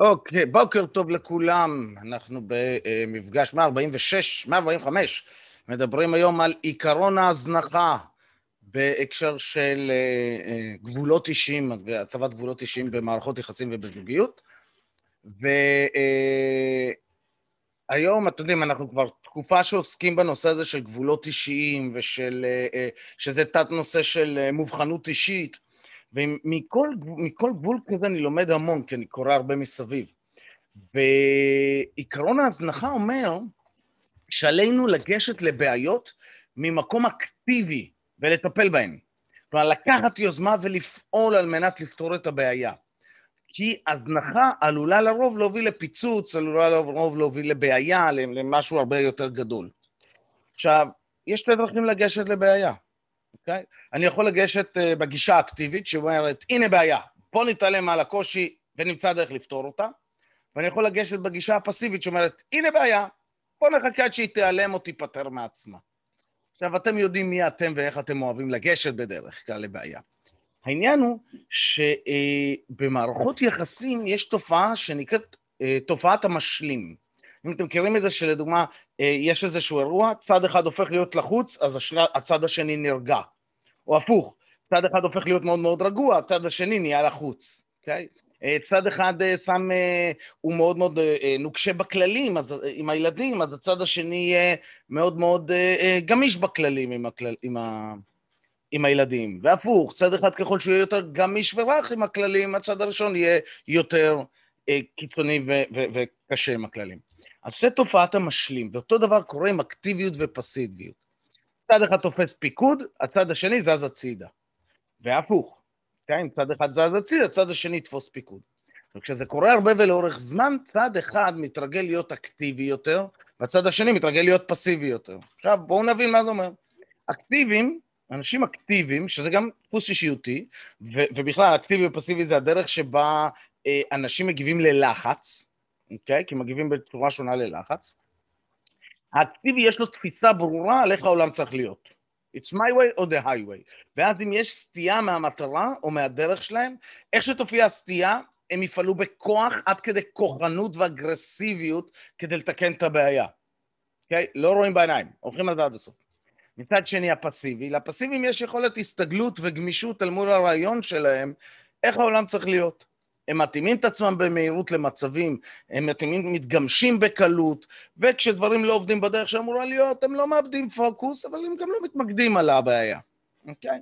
אוקיי, בוקר טוב לכולם. אנחנו במפגש 146, 145. מדברים היום על עיקרון ההזנחה בהקשר של אה, גבולות אישיים והצבת גבולות אישיים במערכות יחסים ובזוגיות. והיום, אה, אתם יודעים, אנחנו כבר תקופה שעוסקים בנושא הזה של גבולות אישיים ושל... אה, שזה תת נושא של מובחנות אישית. ומכל גבול כזה אני לומד המון, כי אני קורא הרבה מסביב. ועיקרון ההזנחה אומר שעלינו לגשת לבעיות ממקום אקטיבי ולטפל בהן. כלומר, לקחת יוזמה ולפעול על מנת לפתור את הבעיה. כי הזנחה עלולה לרוב להוביל לפיצוץ, עלולה לרוב להוביל לבעיה, למשהו הרבה יותר גדול. עכשיו, יש שתי דרכים לגשת לבעיה. אוקיי? אני יכול לגשת uh, בגישה האקטיבית שאומרת, הנה בעיה, בוא נתעלם על הקושי ונמצא דרך לפתור אותה, ואני יכול לגשת בגישה הפסיבית שאומרת, הנה בעיה, בוא נחכה עד שהיא תיעלם או תיפטר מעצמה. עכשיו, אתם יודעים מי אתם ואיך אתם אוהבים לגשת בדרך כלל לבעיה. העניין הוא שבמערכות יחסים יש תופעה שנקראת uh, תופעת המשלים. אם אתם מכירים את זה שלדוגמה אה, יש איזשהו אירוע, צד אחד הופך להיות לחוץ, אז הצד השני נרגע. או הפוך, צד אחד הופך להיות מאוד מאוד רגוע, הצד השני נהיה לחוץ, אוקיי? Okay? צד אחד אה, שם, אה, הוא מאוד מאוד נוקשה בכללים אז, עם הילדים, אז הצד השני יהיה מאוד מאוד גמיש בכללים עם, הכלל, עם, ה, עם הילדים. והפוך, צד אחד ככל שהוא יהיה יותר גמיש ורך עם הכללים, הצד הראשון יהיה יותר קיצוני ו, ו, וקשה עם הכללים. אז זה תופעת המשלים, ואותו דבר קורה עם אקטיביות ופסיביות. צד אחד תופס פיקוד, הצד השני זז הצידה. והפוך, כן, צד אחד זז הצידה, צד השני יתפוס פיקוד. וכשזה קורה הרבה ולאורך זמן, צד אחד מתרגל להיות אקטיבי יותר, והצד השני מתרגל להיות פסיבי יותר. עכשיו, בואו נבין מה זה אומר. אקטיביים, אנשים אקטיביים, שזה גם דפוס אישיותי, ובכלל, אקטיבי ופסיבי זה הדרך שבה אה, אנשים מגיבים ללחץ, אוקיי? כי מגיבים בצורה שונה ללחץ. האקטיבי יש לו תפיסה ברורה על איך העולם צריך להיות. It's my way או the highway. ואז אם יש סטייה מהמטרה או מהדרך שלהם, איך שתופיע הסטייה, הם יפעלו בכוח עד כדי כוחנות ואגרסיביות כדי לתקן את הבעיה. אוקיי? Okay? לא רואים בעיניים, הולכים על זה עד הסוף. מצד שני הפסיבי, לפסיביים יש יכולת הסתגלות וגמישות אל מול הרעיון שלהם, איך העולם צריך להיות. הם מתאימים את עצמם במהירות למצבים, הם מתאימים, מתגמשים בקלות, וכשדברים לא עובדים בדרך שאמורה להיות, הם לא מאבדים פוקוס, אבל הם גם לא מתמקדים על הבעיה, אוקיי?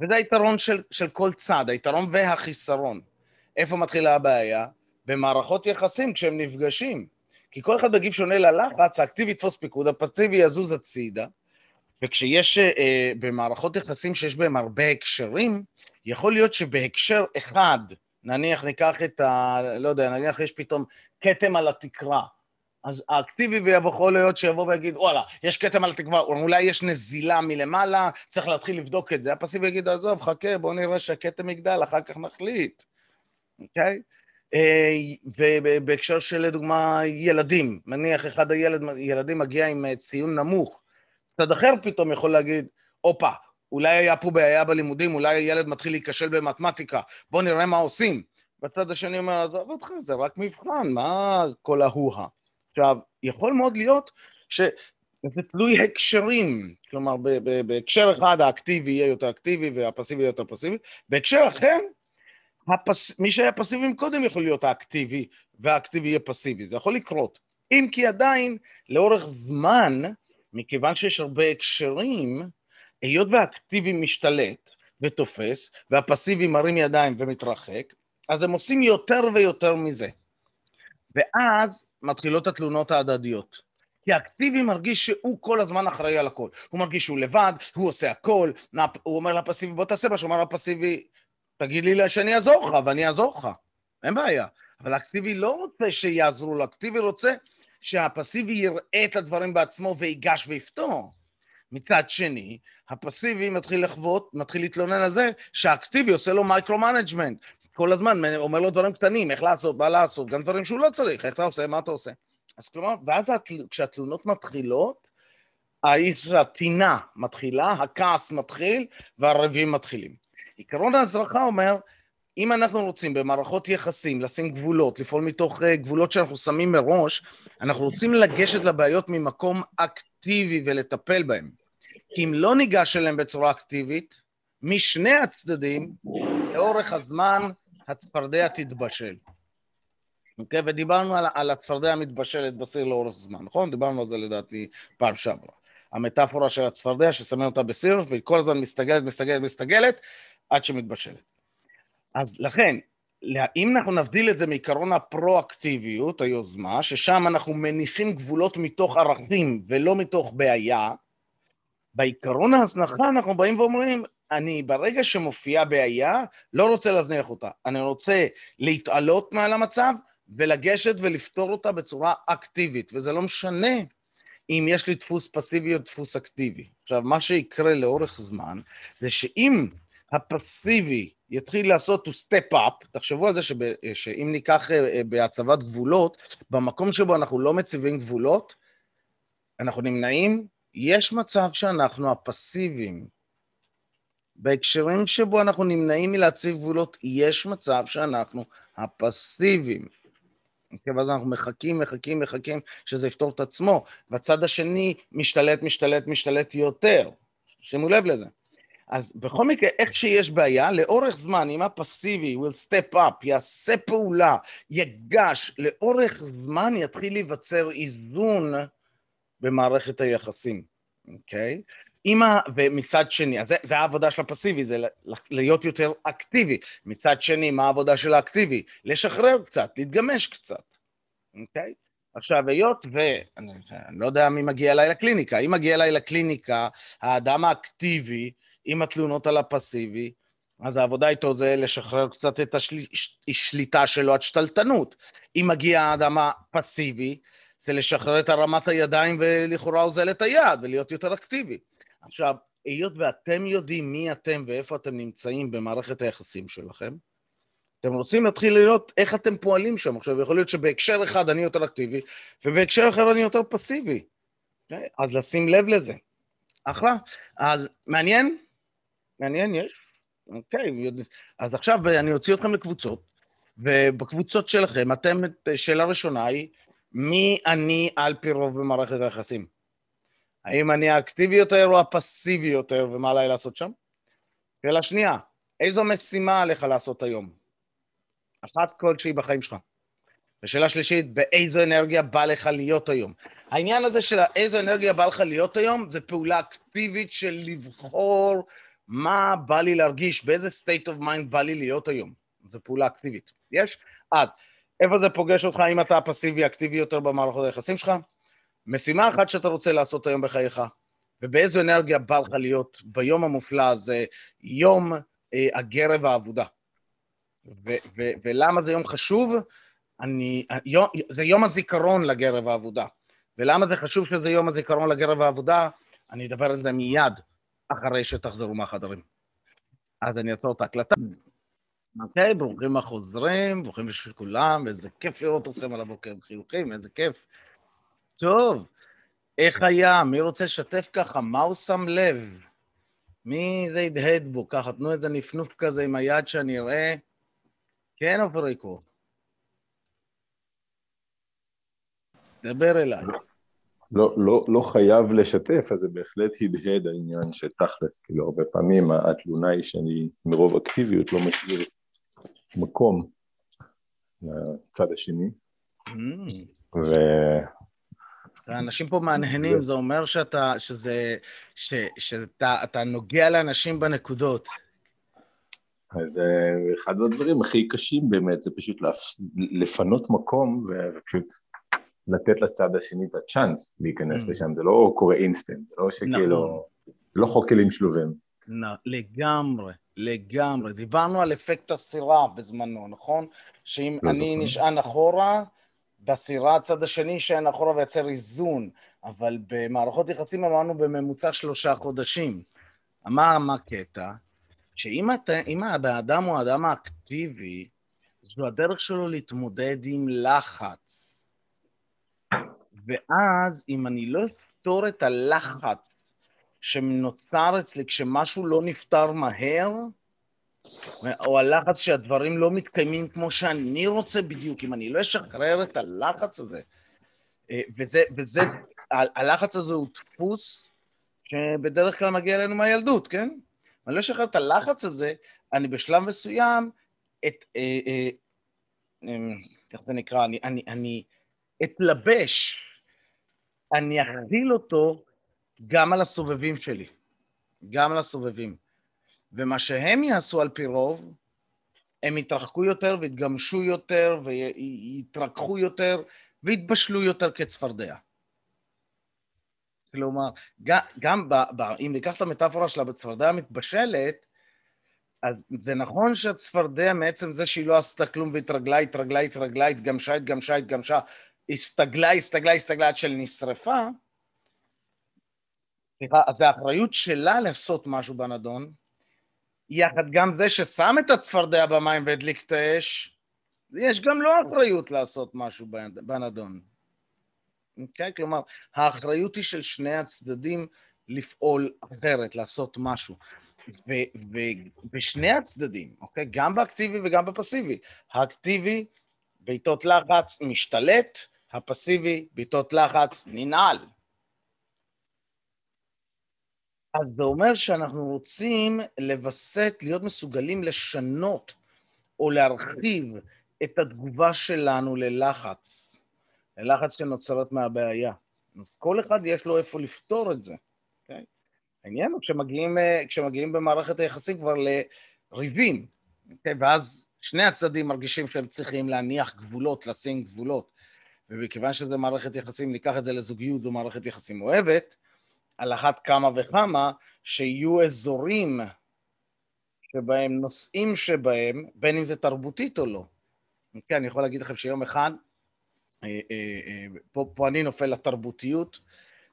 וזה היתרון של, של כל צד, היתרון והחיסרון. איפה מתחילה הבעיה? במערכות יחסים כשהם נפגשים. כי כל אחד מגיב שונה ללחץ, האקטיבי יתפוס פיקוד, הפסיבי יזוז הצידה, וכשיש אה, במערכות יחסים שיש בהם הרבה הקשרים, יכול להיות שבהקשר אחד נניח ניקח את ה... לא יודע, נניח יש פתאום כתם על התקרה. אז האקטיבי ויכול להיות שיבוא ויגיד, וואלה, יש כתם על התקרה, אולי יש נזילה מלמעלה, צריך להתחיל לבדוק את זה. הפסיבי יגיד, עזוב, חכה, בוא נראה שהכתם יגדל, אחר כך נחליט. אוקיי? אה, ובהקשר של לדוגמה ילדים, נניח אחד הילדים מגיע עם אה, ציון נמוך, צד אחר פתאום יכול להגיד, הופה, אולי היה פה בעיה בלימודים, אולי הילד מתחיל להיכשל במתמטיקה, בוא נראה מה עושים. בצד השני אומר, עזוב אותך, זה רק מבחן, מה כל ההוא-הא? עכשיו, יכול מאוד להיות שזה תלוי הקשרים, כלומר, בהקשר אחד האקטיבי יהיה יותר אקטיבי והפסיבי יהיה יותר פסיבי, בהקשר אחר, הפס... מי שהיה פסיבי קודם יכול להיות האקטיבי, והאקטיבי יהיה פסיבי, זה יכול לקרות. אם כי עדיין, לאורך זמן, מכיוון שיש הרבה הקשרים, היות והאקטיבי משתלט ותופס, והפסיבי מרים ידיים ומתרחק, אז הם עושים יותר ויותר מזה. ואז מתחילות התלונות ההדדיות. כי האקטיבי מרגיש שהוא כל הזמן אחראי על הכל. הוא מרגיש שהוא לבד, הוא עושה הכל, הוא אומר לפסיבי בוא תעשה מה שהוא אומר לפסיבי, תגיד לי שאני אעזור לך ואני אעזור לך, אין בעיה. אבל האקטיבי לא רוצה שיעזרו לו, האקטיבי רוצה שהפסיבי יראה את הדברים בעצמו ויגש ויפתור. מצד שני, הפסיבי מתחיל לחוות, מתחיל להתלונן על זה שהאקטיבי עושה לו micro-management. כל הזמן אומר לו דברים קטנים, איך לעשות, מה לעשות, גם דברים שהוא לא צריך, איך אתה עושה, מה אתה עושה. אז כלומר, ואז כשהתלונות מתחילות, הטינה מתחילה, הכעס מתחיל והרבים מתחילים. עקרון ההזרחה אומר, אם אנחנו רוצים במערכות יחסים לשים גבולות, לפעול מתוך אה, גבולות שאנחנו שמים מראש, אנחנו רוצים לגשת לבעיות ממקום אקטיבי ולטפל בהן. כי אם לא ניגש אליהם בצורה אקטיבית, משני הצדדים, לאורך הזמן הצפרדע תתבשל. אוקיי? ודיברנו על, על הצפרדע המתבשלת בסיר לאורך זמן, נכון? דיברנו על זה לדעתי פעם שעברה. המטאפורה של הצפרדע ששמים אותה בסיר והיא כל הזמן מסתגלת, מסתגלת, מסתגלת עד שמתבשלת. אז לכן, אם אנחנו נבדיל את זה מעיקרון הפרואקטיביות, היוזמה, ששם אנחנו מניחים גבולות מתוך ערכים ולא מתוך בעיה, בעיקרון ההזנחה אנחנו באים ואומרים, אני ברגע שמופיעה בעיה, לא רוצה להזניח אותה. אני רוצה להתעלות מעל המצב ולגשת ולפתור אותה בצורה אקטיבית, וזה לא משנה אם יש לי דפוס פסיבי או דפוס אקטיבי. עכשיו, מה שיקרה לאורך זמן, זה שאם הפסיבי יתחיל לעשות to step up, תחשבו על זה שב, שאם ניקח אה, אה, בהצבת גבולות, במקום שבו אנחנו לא מציבים גבולות, אנחנו נמנעים, יש מצב שאנחנו הפסיביים. בהקשרים שבו אנחנו נמנעים מלהציב גבולות, יש מצב שאנחנו הפסיביים. אוקיי, ואז אנחנו מחכים, מחכים, מחכים שזה יפתור את עצמו, והצד השני משתלט, משתלט, משתלט יותר. שימו לב לזה. אז בכל מקרה, איך שיש בעיה, לאורך זמן, אם הפסיבי will step up, יעשה פעולה, יגש, לאורך זמן יתחיל להיווצר איזון במערכת היחסים, אוקיי? Okay? ה... ומצד שני, אז זה, זה העבודה של הפסיבי, זה להיות יותר אקטיבי. מצד שני, מה העבודה של האקטיבי? לשחרר קצת, להתגמש קצת, אוקיי? עכשיו, היות ו... אני, אני לא יודע מי מגיע אליי לקליניקה. אם מגיע אליי לקליניקה, האדם האקטיבי, עם התלונות על הפסיבי, אז העבודה איתו זה לשחרר קצת את השליטה שלו עד שתלטנות. אם מגיע האדם הפסיבי, זה לשחרר את הרמת הידיים ולכאורה אוזל את היד ולהיות יותר אקטיבי. עכשיו, היות ואתם יודעים מי אתם ואיפה אתם נמצאים במערכת היחסים שלכם, אתם רוצים להתחיל לראות איך אתם פועלים שם. עכשיו, יכול להיות שבהקשר אחד אני יותר אקטיבי, ובהקשר אחר אני יותר פסיבי. אז לשים לב לזה. אחלה. אז מעניין? מעניין, יש? אוקיי, אז עכשיו אני אוציא אתכם לקבוצות, ובקבוצות שלכם, אתם, שאלה ראשונה היא, מי אני על פי רוב במערכת היחסים? האם אני האקטיבי יותר או הפסיבי יותר, ומה עליי לעשות שם? שאלה שנייה, איזו משימה עליך לעשות היום? אחת כלשהי בחיים שלך. ושאלה שלישית, באיזו אנרגיה בא לך להיות היום? העניין הזה של איזו אנרגיה בא לך להיות היום, זה פעולה אקטיבית של לבחור מה בא לי להרגיש, באיזה state of mind בא לי להיות היום. זו פעולה אקטיבית. יש? אז, איפה זה פוגש אותך אם אתה פסיבי אקטיבי יותר במערכות היחסים שלך? משימה אחת שאתה רוצה לעשות היום בחייך, ובאיזו אנרגיה בא לך להיות ביום המופלא הזה, יום אה, הגרב האבודה. ו- ו- ולמה זה יום חשוב? אני, יום, זה יום הזיכרון לגרב העבודה. ולמה זה חשוב שזה יום הזיכרון לגרב העבודה? אני אדבר על זה מיד. אחרי שתחזרו מהחדרים. אז אני אעצור את ההקלטה. אוקיי, ברוכים החוזרים, ברוכים בשביל כולם, איזה כיף לראות אתכם על הבוקר חיוכים, איזה כיף. טוב, איך היה? מי רוצה לשתף ככה? מה הוא שם לב? מי זה הדהד בו? ככה, תנו איזה נפנוף כזה עם היד שאני אראה. כן, אבריקו. דבר אליי. לא, לא, לא חייב לשתף, אז זה בהחלט הדהד העניין שתכלס, כאילו הרבה פעמים התלונה היא שאני מרוב אקטיביות לא משאיר מקום לצד השני. Mm. ו... האנשים פה מהנהנים, זה אומר שאתה, שזה, ש, שאתה נוגע לאנשים בנקודות. אז אה, אחד הדברים הכי קשים באמת זה פשוט לפנות מקום ופשוט לתת לצד השני את הצ'אנס להיכנס mm. לשם, זה לא קורה אינסטנט, זה לא שכאילו, נכון. לא חוק כלים שלובים. לגמרי, לגמרי. דיברנו על אפקט הסירה בזמנו, נכון? שאם לא אני נכון. נשען אחורה, בסירה הצד השני יישען אחורה וייצר איזון, אבל במערכות יחסים אמרנו בממוצע שלושה חודשים. מה, מה הקטע? שאם האדם הוא האדם האקטיבי, זו הדרך שלו להתמודד עם לחץ. ואז אם אני לא אפתור את הלחץ שנוצר אצלי כשמשהו לא נפתר מהר, או הלחץ שהדברים לא מתקיימים כמו שאני רוצה בדיוק, אם אני לא אשחרר את הלחץ הזה. אה, וזה, וזה, הלחץ הזה הוא דפוס שבדרך כלל מגיע אלינו מהילדות, כן? אני לא אשחרר את הלחץ הזה, אני בשלב מסוים, את, אה, אה, איך זה נקרא? אני, אני, אני אתלבש, אני אכיל אותו גם על הסובבים שלי, גם על הסובבים. ומה שהם יעשו על פי רוב, הם יתרחקו יותר ויתגמשו יותר ויתרככו יותר ויתבשלו יותר כצפרדע. כלומר, גם ב, ב, אם ניקח את המטאפורה של הצפרדע המתבשלת, אז זה נכון שהצפרדע מעצם זה שהיא לא עשתה כלום והתרגלה, התרגלה, התרגלה, התגמשה, התגמשה, התגמשה, הסתגלה, הסתגלה, הסתגלה עד שנשרפה, סליחה, אז האחריות שלה לעשות משהו בנדון, יחד גם זה ששם את הצפרדע במים והדליק את האש, יש גם לו אחריות לעשות משהו בנדון. אוקיי? כלומר, האחריות היא של שני הצדדים לפעול אחרת, לעשות משהו. ובשני הצדדים, אוקיי? גם באקטיבי וגם בפסיבי. האקטיבי, בעיטות לחץ, משתלט, הפסיבי, בעיטות לחץ, ננעל. אז זה אומר שאנחנו רוצים לווסת, להיות מסוגלים לשנות או להרחיב את התגובה שלנו ללחץ, ללחץ שנוצרת מהבעיה. אז כל אחד יש לו איפה לפתור את זה, אוקיי? העניין הוא כשמגיעים, כשמגיעים במערכת היחסים כבר לריבים, אוקיי? ואז שני הצדדים מרגישים שהם צריכים להניח גבולות, לשים גבולות. ומכיוון שזו מערכת יחסים, ניקח את זה לזוגיות, זו מערכת יחסים אוהבת, על אחת כמה וכמה שיהיו אזורים שבהם, נושאים שבהם, בין אם זה תרבותית או לא. כן, אני יכול להגיד לכם שיום אחד, אה, אה, אה, פה, פה אני נופל לתרבותיות,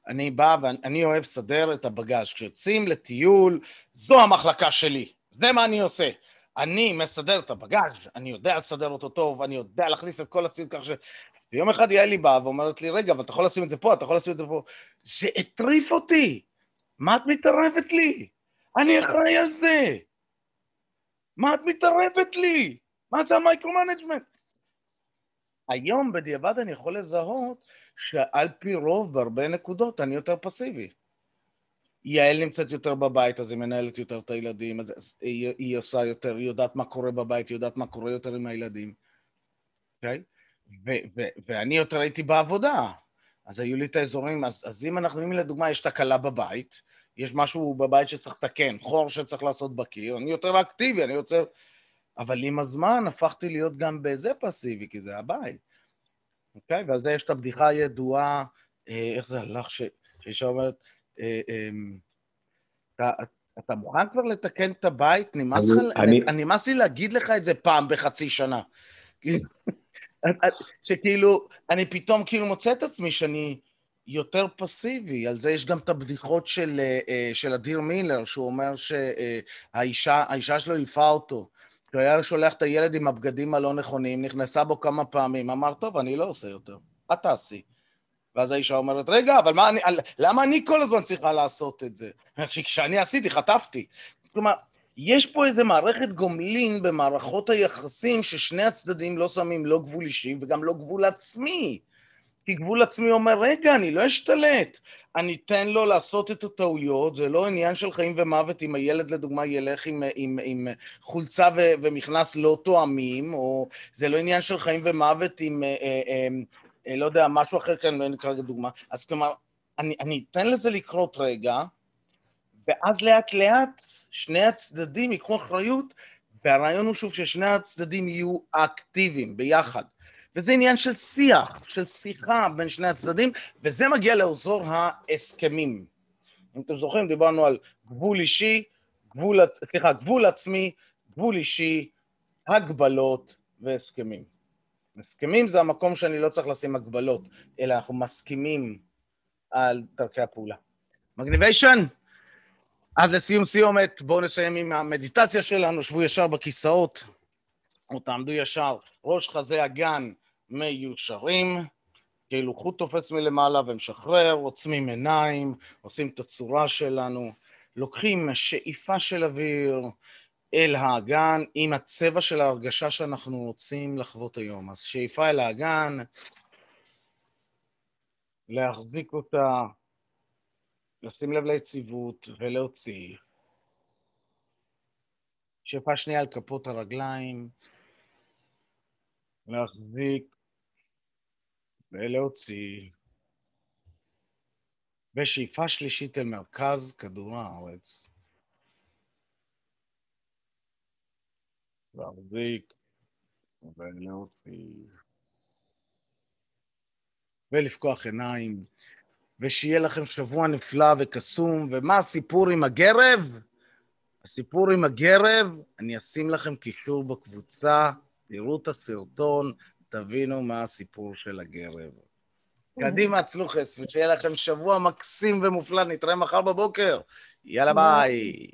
אני בא ואני אוהב לסדר את הבגאז' כשיוצאים לטיול, זו המחלקה שלי, זה מה אני עושה. אני מסדר את הבגאז', אני יודע לסדר אותו טוב, אני יודע להכניס את כל הציוד כך ש... ויום אחד יעלי באה ואומרת לי, רגע, אבל אתה יכול לשים את זה פה, אתה יכול לשים את זה פה. זה הטריף אותי. מה את מתערבת לי? אני אחראי על זה. מה את מתערבת לי? מה זה ה micro-management? היום בדיעבד אני יכול לזהות שעל פי רוב בהרבה נקודות אני יותר פסיבי. יעל נמצאת יותר בבית, אז היא מנהלת יותר את הילדים, אז היא, היא עושה יותר, היא יודעת מה קורה בבית, היא יודעת מה קורה יותר עם הילדים, אוקיי? Okay? ו- ו- ואני יותר הייתי בעבודה, אז היו לי את האזורים, אז, אז אם אנחנו, אם לדוגמה יש תקלה בבית, יש משהו בבית שצריך לתקן, חור שצריך לעשות בקיר, אני יותר אקטיבי, אני יוצר... אבל עם הזמן הפכתי להיות גם בזה פסיבי, כי זה הבית. אוקיי? ועל זה יש את הבדיחה הידועה, אה, איך זה הלך, שאישה אומרת, אה, אה, אתה, אתה מוכן כבר לתקן את הבית? נמאס לי להגיד לך את זה פעם בחצי שנה. שכאילו, אני פתאום כאילו מוצא את עצמי שאני יותר פסיבי, על זה יש גם את הבדיחות של, אה, אה, של אדיר מילר, שהוא אומר שהאישה שלו אילפה אותו. כשהוא היה שולח את הילד עם הבגדים הלא נכונים, נכנסה בו כמה פעמים, אמר, טוב, אני לא עושה יותר, את תעשי. ואז האישה אומרת, רגע, אבל מה אני, למה אני כל הזמן צריכה לעשות את זה? כשאני עשיתי, חטפתי. כלומר, יש פה איזה מערכת גומלין במערכות היחסים ששני הצדדים לא שמים לא גבול אישי וגם לא גבול עצמי. כי גבול עצמי אומר, רגע, אני לא אשתלט, אני אתן לו לעשות את הטעויות, זה לא עניין של חיים ומוות אם הילד לדוגמה ילך עם, עם, עם חולצה ו, ומכנס לא תואמים, או זה לא עניין של חיים ומוות אם, אה, אה, אה, לא יודע, משהו אחר כאן, לא נקרא דוגמה. אז כלומר, אני, אני אתן לזה לקרות רגע, ואז לאט לאט שני הצדדים ייקחו אחריות, והרעיון הוא שוב ששני הצדדים יהיו אקטיביים ביחד. וזה עניין של שיח, של שיחה בין שני הצדדים, וזה מגיע לאזור ההסכמים. אם אתם זוכרים, דיברנו על גבול אישי, גבול, סליחה, גבול עצמי, גבול אישי, הגבלות והסכמים. הסכמים זה המקום שאני לא צריך לשים הגבלות, אלא אנחנו מסכימים על דרכי הפעולה. מגניביישן, אז לסיום סיומת, בואו נסיים עם המדיטציה שלנו, שבו ישר בכיסאות, או תעמדו ישר, ראש חזה אגן מיושרים, כאילו חוט תופס מלמעלה ומשחרר, עוצמים עיניים, עושים את הצורה שלנו, לוקחים שאיפה של אוויר, אל האגן עם הצבע של ההרגשה שאנחנו רוצים לחוות היום. אז שאיפה אל האגן, להחזיק אותה, לשים לב ליציבות ולהוציא. שאיפה שנייה על כפות הרגליים, להחזיק ולהוציא. ושאיפה שלישית אל מרכז כדור הארץ. להחזיק ולהוציא. ולפקוח עיניים, ושיהיה לכם שבוע נפלא וקסום. ומה הסיפור עם הגרב? הסיפור עם הגרב, אני אשים לכם קישור בקבוצה, תראו את הסרטון, תבינו מה הסיפור של הגרב. קדימה, צלוחס, ושיהיה לכם שבוע מקסים ומופלא, נתראה מחר בבוקר. יאללה ביי.